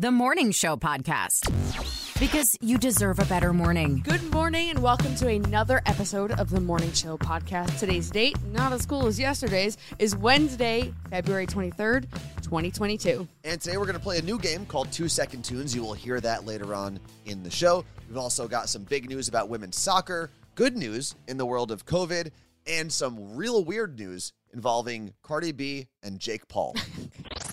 the Morning Show podcast. Because you deserve a better morning. Good morning and welcome to another episode of the Morning Show podcast. Today's date, not as cool as yesterday's, is Wednesday, February 23rd, 2022. And today we're going to play a new game called Two Second Tunes. You will hear that later on in the show. We've also got some big news about women's soccer, good news in the world of COVID, and some real weird news involving Cardi B and Jake Paul.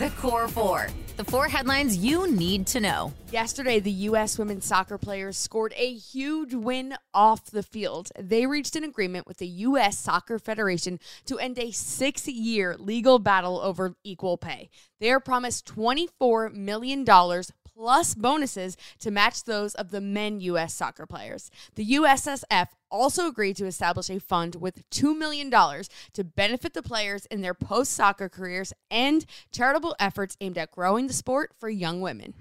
The Core Four. The four headlines you need to know. Yesterday, the U.S. women's soccer players scored a huge win off the field. They reached an agreement with the U.S. Soccer Federation to end a six year legal battle over equal pay. They are promised $24 million plus bonuses to match those of the men U.S. soccer players. The USSF also agreed to establish a fund with $2 million to benefit the players in their post soccer careers and charitable efforts aimed at growing the sport for young women.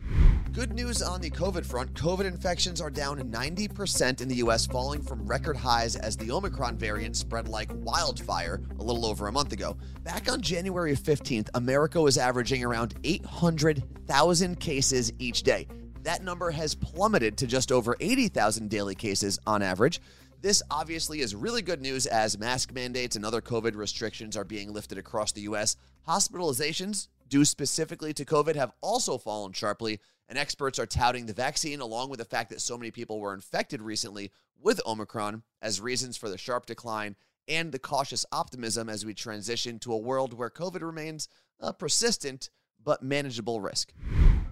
Good news on the COVID front. COVID infections are down 90% in the US, falling from record highs as the Omicron variant spread like wildfire a little over a month ago. Back on January 15th, America was averaging around 800,000 cases each day. That number has plummeted to just over 80,000 daily cases on average. This obviously is really good news as mask mandates and other COVID restrictions are being lifted across the U.S. Hospitalizations, due specifically to COVID, have also fallen sharply, and experts are touting the vaccine along with the fact that so many people were infected recently with Omicron as reasons for the sharp decline and the cautious optimism as we transition to a world where COVID remains a persistent but manageable risk.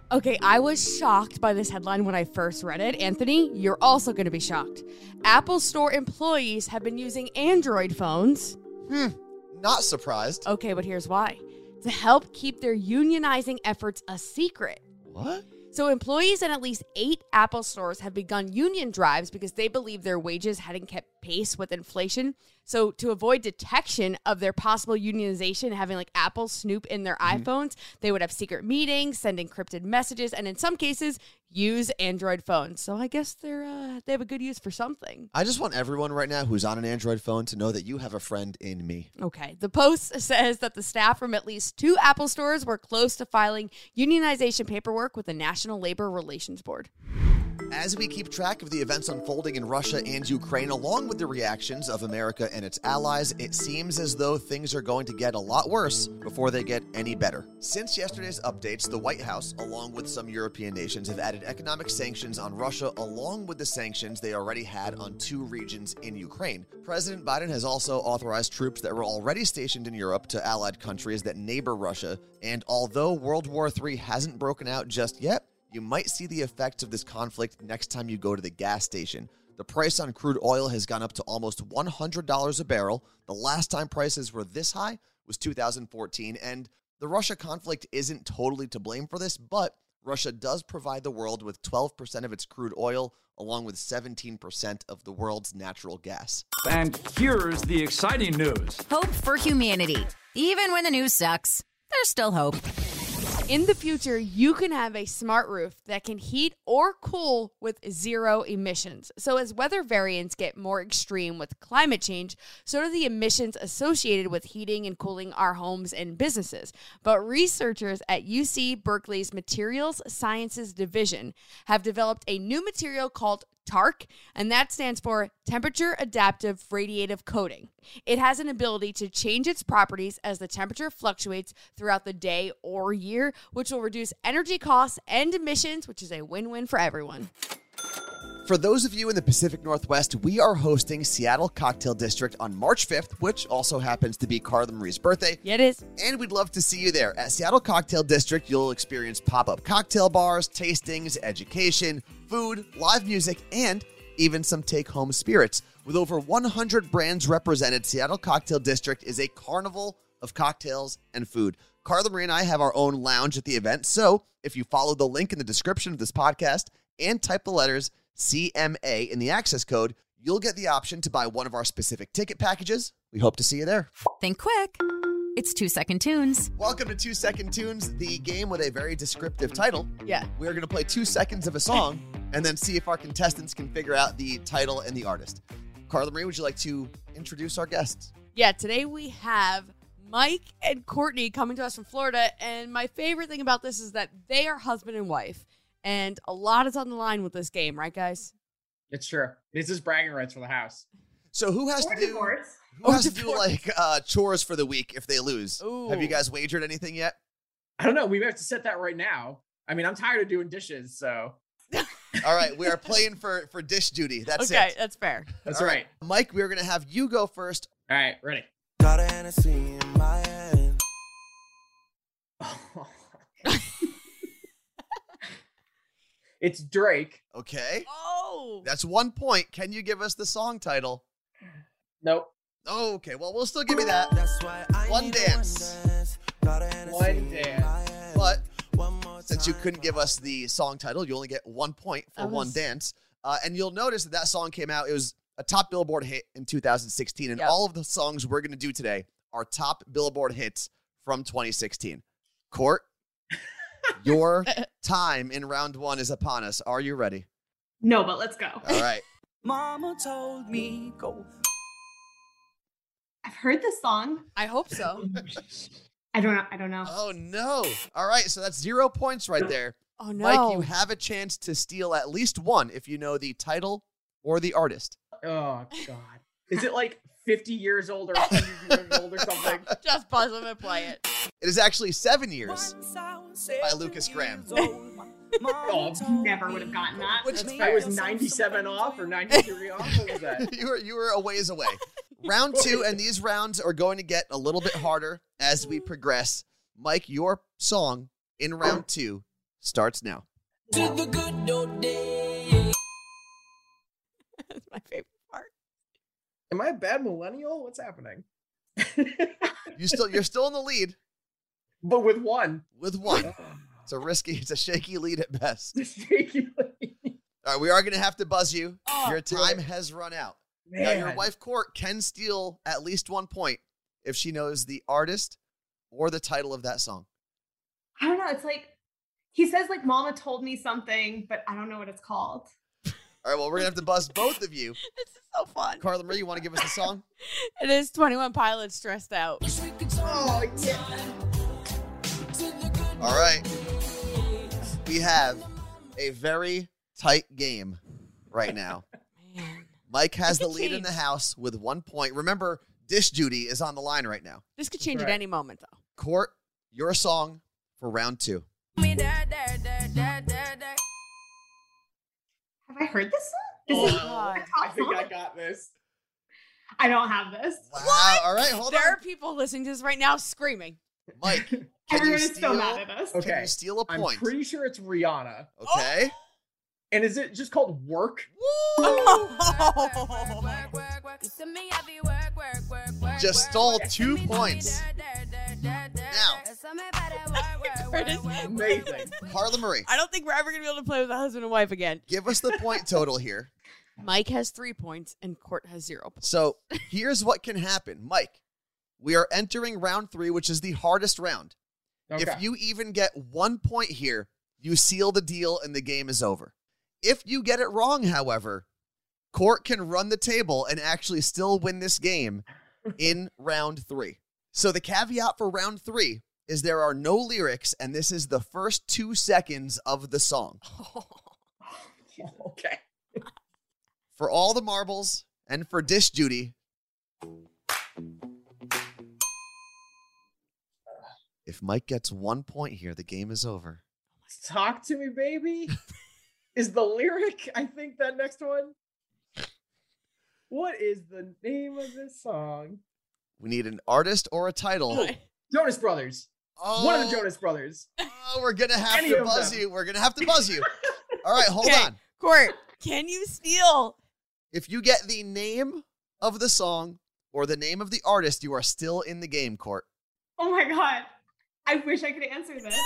Okay, I was shocked by this headline when I first read it. Anthony, you're also going to be shocked. Apple Store employees have been using Android phones. Hmm, not surprised. Okay, but here's why to help keep their unionizing efforts a secret. What? So, employees in at least eight Apple stores have begun union drives because they believe their wages hadn't kept pace with inflation. So, to avoid detection of their possible unionization, having like Apple snoop in their mm-hmm. iPhones, they would have secret meetings, send encrypted messages, and in some cases, use Android phones. So, I guess they're uh, they have a good use for something. I just want everyone right now who's on an Android phone to know that you have a friend in me. Okay. The post says that the staff from at least two Apple stores were close to filing unionization paperwork with the National Labor Relations Board. As we keep track of the events unfolding in Russia and Ukraine, along with the reactions of America and its allies, it seems as though things are going to get a lot worse before they get any better. Since yesterday's updates, the White House, along with some European nations, have added economic sanctions on Russia, along with the sanctions they already had on two regions in Ukraine. President Biden has also authorized troops that were already stationed in Europe to allied countries that neighbor Russia, and although World War III hasn't broken out just yet, you might see the effects of this conflict next time you go to the gas station. The price on crude oil has gone up to almost $100 a barrel. The last time prices were this high was 2014. And the Russia conflict isn't totally to blame for this, but Russia does provide the world with 12% of its crude oil, along with 17% of the world's natural gas. And here's the exciting news Hope for humanity. Even when the news sucks, there's still hope. In the future, you can have a smart roof that can heat or cool with zero emissions. So, as weather variants get more extreme with climate change, so do the emissions associated with heating and cooling our homes and businesses. But researchers at UC Berkeley's Materials Sciences Division have developed a new material called TARC, and that stands for Temperature Adaptive Radiative Coating. It has an ability to change its properties as the temperature fluctuates throughout the day or year, which will reduce energy costs and emissions, which is a win win for everyone. For those of you in the Pacific Northwest, we are hosting Seattle Cocktail District on March 5th, which also happens to be Carla Marie's birthday. Yeah, it is. And we'd love to see you there. At Seattle Cocktail District, you'll experience pop up cocktail bars, tastings, education, food, live music, and even some take home spirits. With over 100 brands represented, Seattle Cocktail District is a carnival of cocktails and food. Carla Marie and I have our own lounge at the event. So if you follow the link in the description of this podcast and type the letters CMA in the access code, you'll get the option to buy one of our specific ticket packages. We hope to see you there. Think quick. It's Two Second Tunes. Welcome to Two Second Tunes, the game with a very descriptive title. Yeah. We're going to play two seconds of a song and then see if our contestants can figure out the title and the artist. Carla Marie, would you like to introduce our guests? Yeah, today we have Mike and Courtney coming to us from Florida. And my favorite thing about this is that they are husband and wife. And a lot is on the line with this game, right, guys? It's true. This is bragging rights for the house. So who has Or to do divorce. who Or has to do like uh, chores for the week if they lose? Have you guys wagered anything yet? I don't know. We may have to set that right now. I mean, I'm tired of doing dishes, so All right, we are playing for for dish duty. That's okay, it. that's fair. that's All right. Mike, we're gonna have you go first. All right, ready. Got a Hennessy in my hand. it's Drake. Okay, Oh. that's one point. Can you give us the song title? Nope. Oh, okay, well we'll still give you that. That's why I One need a dance. dance. Got a Hennessy One dance. But One more since you couldn't give us the song title, you only get one point for That one dance. Uh, and you'll notice that that song came out. It was a top Billboard hit in 2016, and Yep. all of the songs we're gonna do today are top Billboard hits from 2016. Court, your time in round one is upon us. Are you ready? No, but let's go. All right. Mama told me go. I've heard this song. I hope so. I don't know. I don't know. Oh no! All right, so that's zero points right there. Oh, no. Mike, you have a chance to steal at least one if you know the title or the artist. Oh God. Is it like 50 years old or 100 years old or something? Just buzz them and play it. It is actually seven years. Once I was By Lukas Graham. years old. Mama Oh, never would have gotten that. Which That's, means I was 97 off or 93 off. What was that? you were you were a ways away. Round two, and these rounds are going to get a little bit harder as we progress. Mike, your song in round two starts now. To the good old days. That's my favorite part. Am I a bad millennial? What's happening? You still you're still in the lead but with one. with one. Oh. It's a risky, it's a shaky lead at best. Man. All right, we are going to have to buzz you. Oh, Your time has run out. Now, your wife Court can steal at least one point if she knows the artist or the title of that song. I don't know. It's like he says like Mama told me something, but I don't know what it's called. All right, well, we're going to have to bust both of you. This is so fun. Carla Marie, you want to give us a song? It is 21 Pilots stressed out. Oh, yeah. All right. We have a very tight game right now. Man. Mike has the could lead in the house with one point. Remember, dish duty is on the line right now. This could change at any moment, though. Court, your song for round two. Have I heard this song? This is Oh, a I top think song? I got this. I don't have this. Wow. All right, hold there on. are people listening to this right now screaming. Mike, can Everyone you is so steal, mad at us. can Okay. you steal a I'm point? pretty sure it's Rihanna. Okay. And is it just called Work? Just stole two points. Now, Amazing. Carla Marie, I don't think we're ever going to be able to play with a husband and wife again. give us the point total here. Mike has three points and Court has zero points. So here's what can happen. Mike, we are entering round three, which is the hardest round. Okay. If you even get one point here, you seal the deal and the game is over. If you get it wrong, however, Court can run the table and actually still win this game in round three. So the caveat for round three is there are no lyrics, and this is the first two seconds of the song. okay. For all the marbles and for dish duty, if Mike gets one point here, the game is over. Talk to me, baby. is the lyric, I think, that next one? What is the name of this song? We need an artist or a title. Jonas Brothers. Oh, One of the oh. Jonas Brothers. Oh, we're gonna have Any to buzz them. you. We're gonna have to buzz you. All right, hold Okay. on. Court, can you steal? If you get the name of the song or the name of the artist, you are still in the game, Court. Oh my god. I wish I could answer this.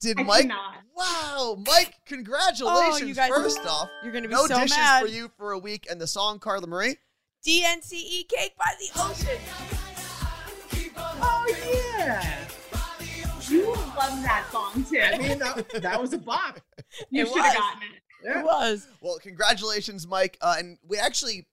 Did I Mike? cannot. Wow, Mike! Congratulations. Oh, you guys- First off, You're going to be no so dishes mad. for you for a week, and the song Carla Marie. DNCE E cake by the ocean. Yeah. You love that song too. I mean, that, that was a bop. you should have gotten it. Yeah. It was. Well, congratulations, Mike. Uh, and we actually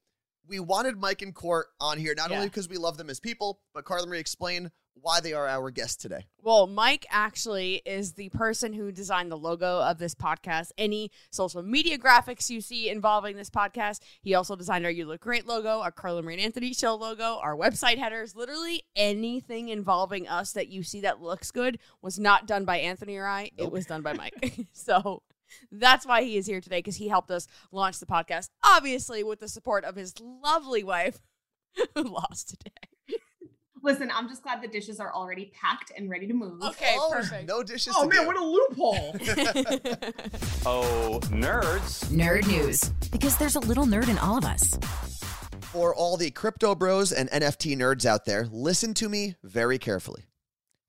we wanted Mike and Court on here not Yeah. only because we love them as people, but Carla Marie explain why they are our guests today. Well, Mike actually is the person who designed the logo of this podcast. Any social media graphics you see involving this podcast, he also designed our You Look Great logo, our Carla Marie and Anthony Show logo, our website headers. Literally anything involving us that you see that looks good was not done by Anthony or I. It was done by Mike. so that's why he is here today because he helped us launch the podcast, obviously with the support of his lovely wife who lost today. Listen, I'm just glad the dishes are already packed and ready to move. Okay, Oh, perfect. No dishes. Oh to man, do. what a loophole! Oh, nerds. Nerd news. Because there's a little nerd in all of us. For all the crypto bros and NFT nerds out there, listen to me very carefully.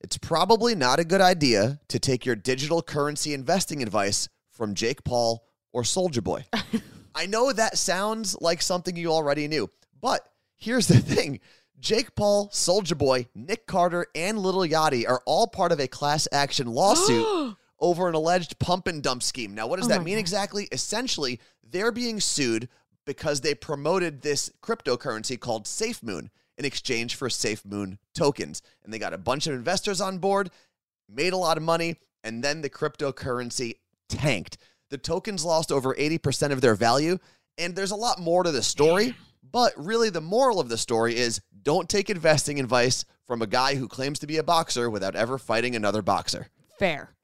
It's probably not a good idea to take your digital currency investing advice from Jake Paul or Soulja Boy. I know that sounds like something you already knew, but here's the thing Jake Paul, Soulja Boy, Nick Carter, and Lil Yachty are all part of a class action lawsuit over an alleged pump and dump scheme. Now, what does Oh that mean God. exactly? Essentially, they're being sued because they promoted this cryptocurrency called SafeMoon in exchange for SafeMoon tokens. And they got a bunch of investors on board, made a lot of money, and then the cryptocurrency tanked. The tokens lost over 80% of their value, and there's a lot more to the story. But really, the moral of the story is don't take investing advice from a guy who claims to be a boxer without ever fighting another boxer. Fair.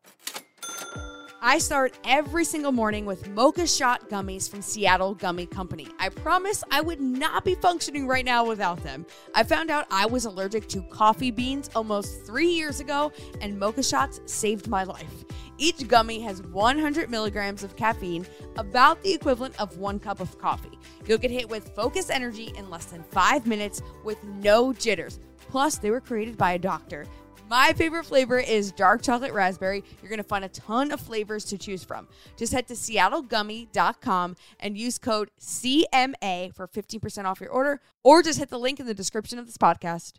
I start every single morning with Mocha Shot gummies from Seattle Gummy Company. I promise I would not be functioning right now without them. I found out I was allergic to coffee beans almost three years ago, and Mocha Shots saved my life. Each gummy has 100 milligrams of caffeine, about the equivalent of one cup of coffee. You'll get hit with focus energy in less than five minutes with no jitters. Plus, they were created by a doctor. My favorite flavor is dark chocolate raspberry. You're going to find a ton of flavors to choose from. Just head to seattlegummy.com and use code CMA for 15% off your order, or just hit the link in the description of this podcast.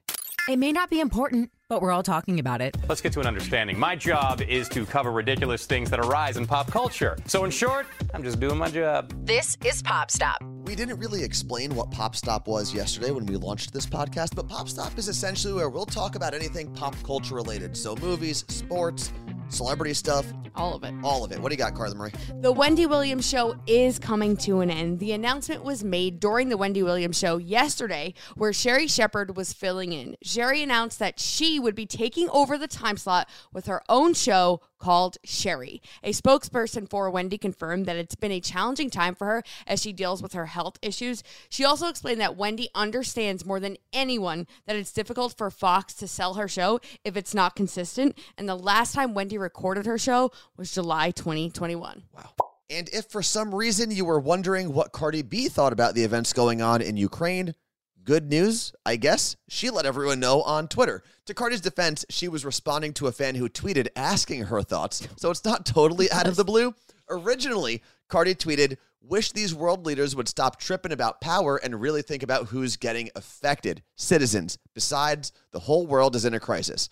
It may not be important, but we're all talking about it. Let's get to an understanding. My job is to cover ridiculous things that arise in pop culture. So, in short, I'm just doing my job. This is Pop Stop. We didn't really explain what Pop Stop was yesterday when we launched this podcast, but Pop Stop is essentially where we'll talk about anything pop culture related. So, movies, sports, celebrity stuff, All of it. all of it. What do you got, Carla Marie? The Wendy Williams show is coming to an end. The announcement was made during the Wendy Williams show yesterday, where Sherri Shepherd was filling in. Sherry announced that she would be taking over the time slot with her own show called Sherri. A spokesperson for Wendy confirmed that it's been a challenging time for her as she deals with her health issues. She also explained that Wendy understands more than anyone that it's difficult for Fox to sell her show if it's not consistent. And the last time Wendy recorded her show was July 2021. Wow. And if for some reason you were wondering what Cardi B thought about the events going on in Ukraine, good news, I guess. She let everyone know on Twitter. To Cardi's defense, she was responding to a fan who tweeted asking her thoughts, so it's not totally out of the blue. Originally, Cardi tweeted, Wish these world leaders would stop tripping about power and really think about who's getting affected citizens. Besides, the whole world is in a crisis.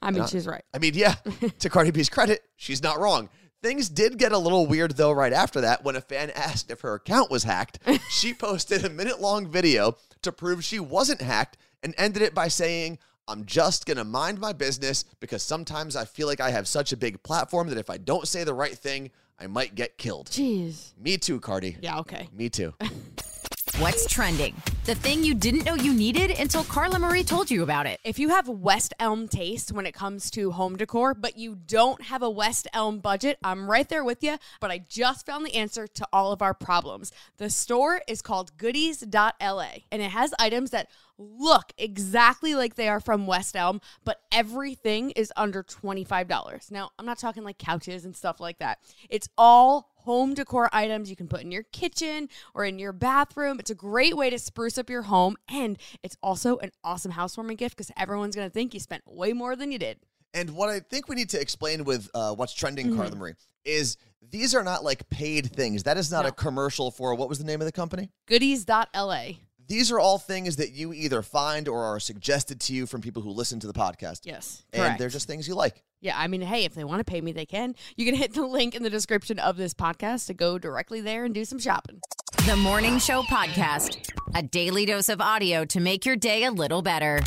I mean, Not- she's right. I mean, yeah, to Cardi B's credit, she's not wrong. Things did get a little weird though right after that when a fan asked if her account was hacked. she posted a minute long video to prove she wasn't hacked and ended it by saying, I'm just going to mind my business because sometimes I feel like I have such a big platform that if I don't say the right thing, I might get killed. Jeez. Me too, Cardi. Yeah, okay. Me too. What's trending? The thing you didn't know you needed until Carla Marie told you about it. If you have West Elm taste when it comes to home decor, but you don't have a West Elm budget, I'm right there with you. But I just found the answer to all of our problems. The store is called goodies.la and it has items that look exactly like they are from West Elm, but everything is under $25. Now, I'm not talking like couches and stuff like that. It's all home decor items you can put in your kitchen or in your bathroom. It's a great way to spruce up your home, and it's also an awesome housewarming gift because everyone's going to think you spent way more than you did. And what I think we need to explain with uh, what's trending, Carla Marie, is these are not like paid things. That is not No. a commercial for what was the name of the company? Goodies.la. These are all things that you either find or are suggested to you from people who listen to the podcast. Yes. And correct. they're just things you like. Yeah, I mean, hey, if they want to pay me, they can. You can hit the link in the description of this podcast to go directly there and do some shopping. The Morning Show Podcast, a daily dose of audio to make your day a little better.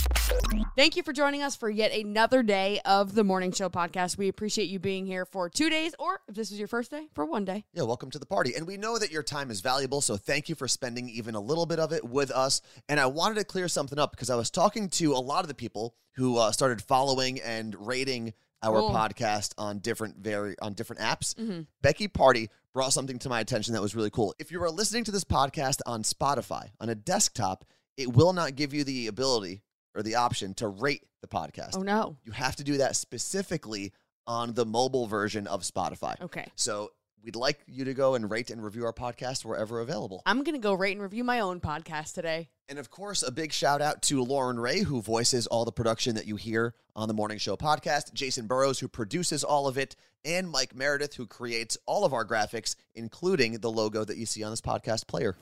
Thank you for joining us for yet another day of the Morning Show podcast. We appreciate you being here for two days, or if this was your first day, for one day. Yeah, welcome to the party. And we know that your time is valuable, so thank you for spending even a little bit of it with us. And I wanted to clear something up because I was talking to a lot of the people who uh, started following and rating our Cool. podcast on different very on different apps. Mm-hmm. Becky Party brought something to my attention that was really cool. If you are listening to this podcast on Spotify on a desktop, it will not give you the ability or the option to rate the podcast. Oh, no. You have to do that specifically on the mobile version of Spotify. Okay. So we'd like you to go and rate and review our podcast wherever available. I'm going to go rate and review my own podcast today. And of course, a big shout out to Lauren Ray, who voices all the production that you hear on the Morning Show podcast, Jason Burrows, who produces all of it, and Mike Meredith, who creates all of our graphics, including the logo that you see on this podcast player.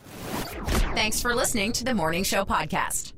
Thanks for listening to the Morning Show Podcast.